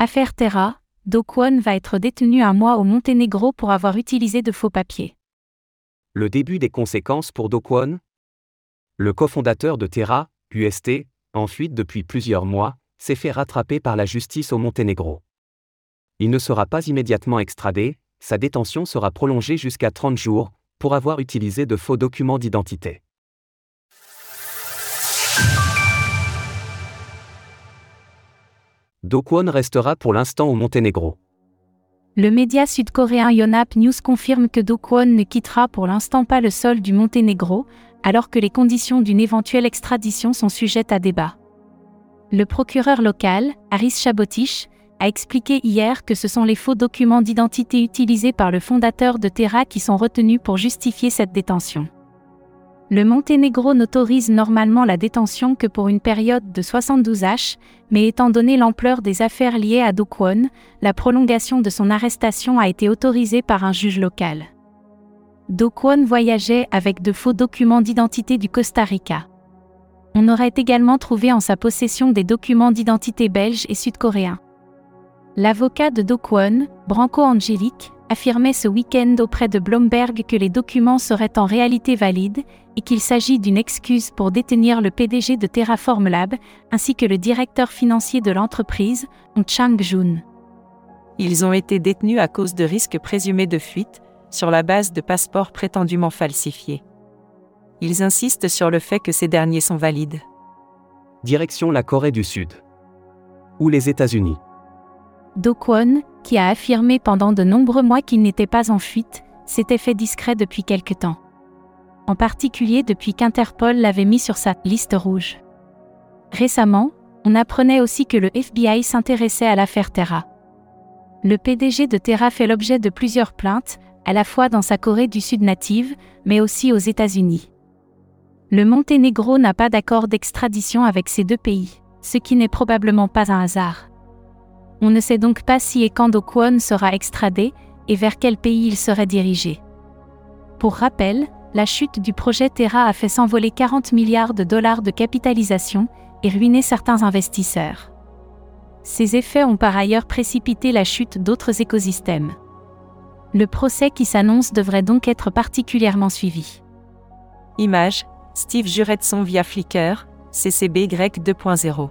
Affaire Terra, Do va être détenu un mois au Monténégro pour avoir utilisé de faux papiers. Le début des conséquences pour Do Le cofondateur de Terra, UST, en fuite depuis plusieurs mois, s'est fait rattraper par la justice au Monténégro. Il ne sera pas immédiatement extradé, sa détention sera prolongée jusqu'à 30 jours, pour avoir utilisé de faux documents d'identité. Do Kwon restera pour l'instant au Monténégro. Le média sud-coréen Yonhap News confirme que Do Kwon ne quittera pour l'instant pas le sol du Monténégro, alors que les conditions d'une éventuelle extradition sont sujettes à débat. Le procureur local, Aris Chabotich, a expliqué hier que ce sont les faux documents d'identité utilisés par le fondateur de Terra qui sont retenus pour justifier cette détention. Le Monténégro n'autorise normalement la détention que pour une période de 72 H, mais étant donné l'ampleur des affaires liées à Do Kwon, la prolongation de son arrestation a été autorisée par un juge local. Do Kwon voyageait avec de faux documents d'identité du Costa Rica. On aurait également trouvé en sa possession des documents d'identité belges et sud-coréens. L'avocat de Do Kwon, Branko Angelique, affirmait ce week-end auprès de Bloomberg que les documents seraient en réalité valides et qu'il s'agit d'une excuse pour détenir le PDG de Terraform Lab ainsi que le directeur financier de l'entreprise, Chang Jun. Ils ont été détenus à cause de risques présumés de fuite, sur la base de passeports prétendument falsifiés. Ils insistent sur le fait que ces derniers sont valides. Direction la Corée du Sud. Ou les États-Unis. Do Kwon, qui a affirmé pendant de nombreux mois qu'il n'était pas en fuite, s'était fait discret depuis quelque temps. En particulier depuis qu'Interpol l'avait mis sur sa liste rouge. Récemment, on apprenait aussi que le FBI s'intéressait à l'affaire Terra. Le PDG de Terra fait l'objet de plusieurs plaintes, à la fois dans sa Corée du Sud native, mais aussi aux États-Unis. Le Monténégro n'a pas d'accord d'extradition avec ces deux pays, ce qui n'est probablement pas un hasard. On ne sait donc pas si et quand Kwon sera extradé et vers quel pays il serait dirigé. Pour rappel, la chute du projet Terra a fait s'envoler 40 milliards de dollars de capitalisation et ruiné certains investisseurs. Ces effets ont par ailleurs précipité la chute d'autres écosystèmes. Le procès qui s'annonce devrait donc être particulièrement suivi. Image Steve Juretson via Flickr, CCB Grec 2.0.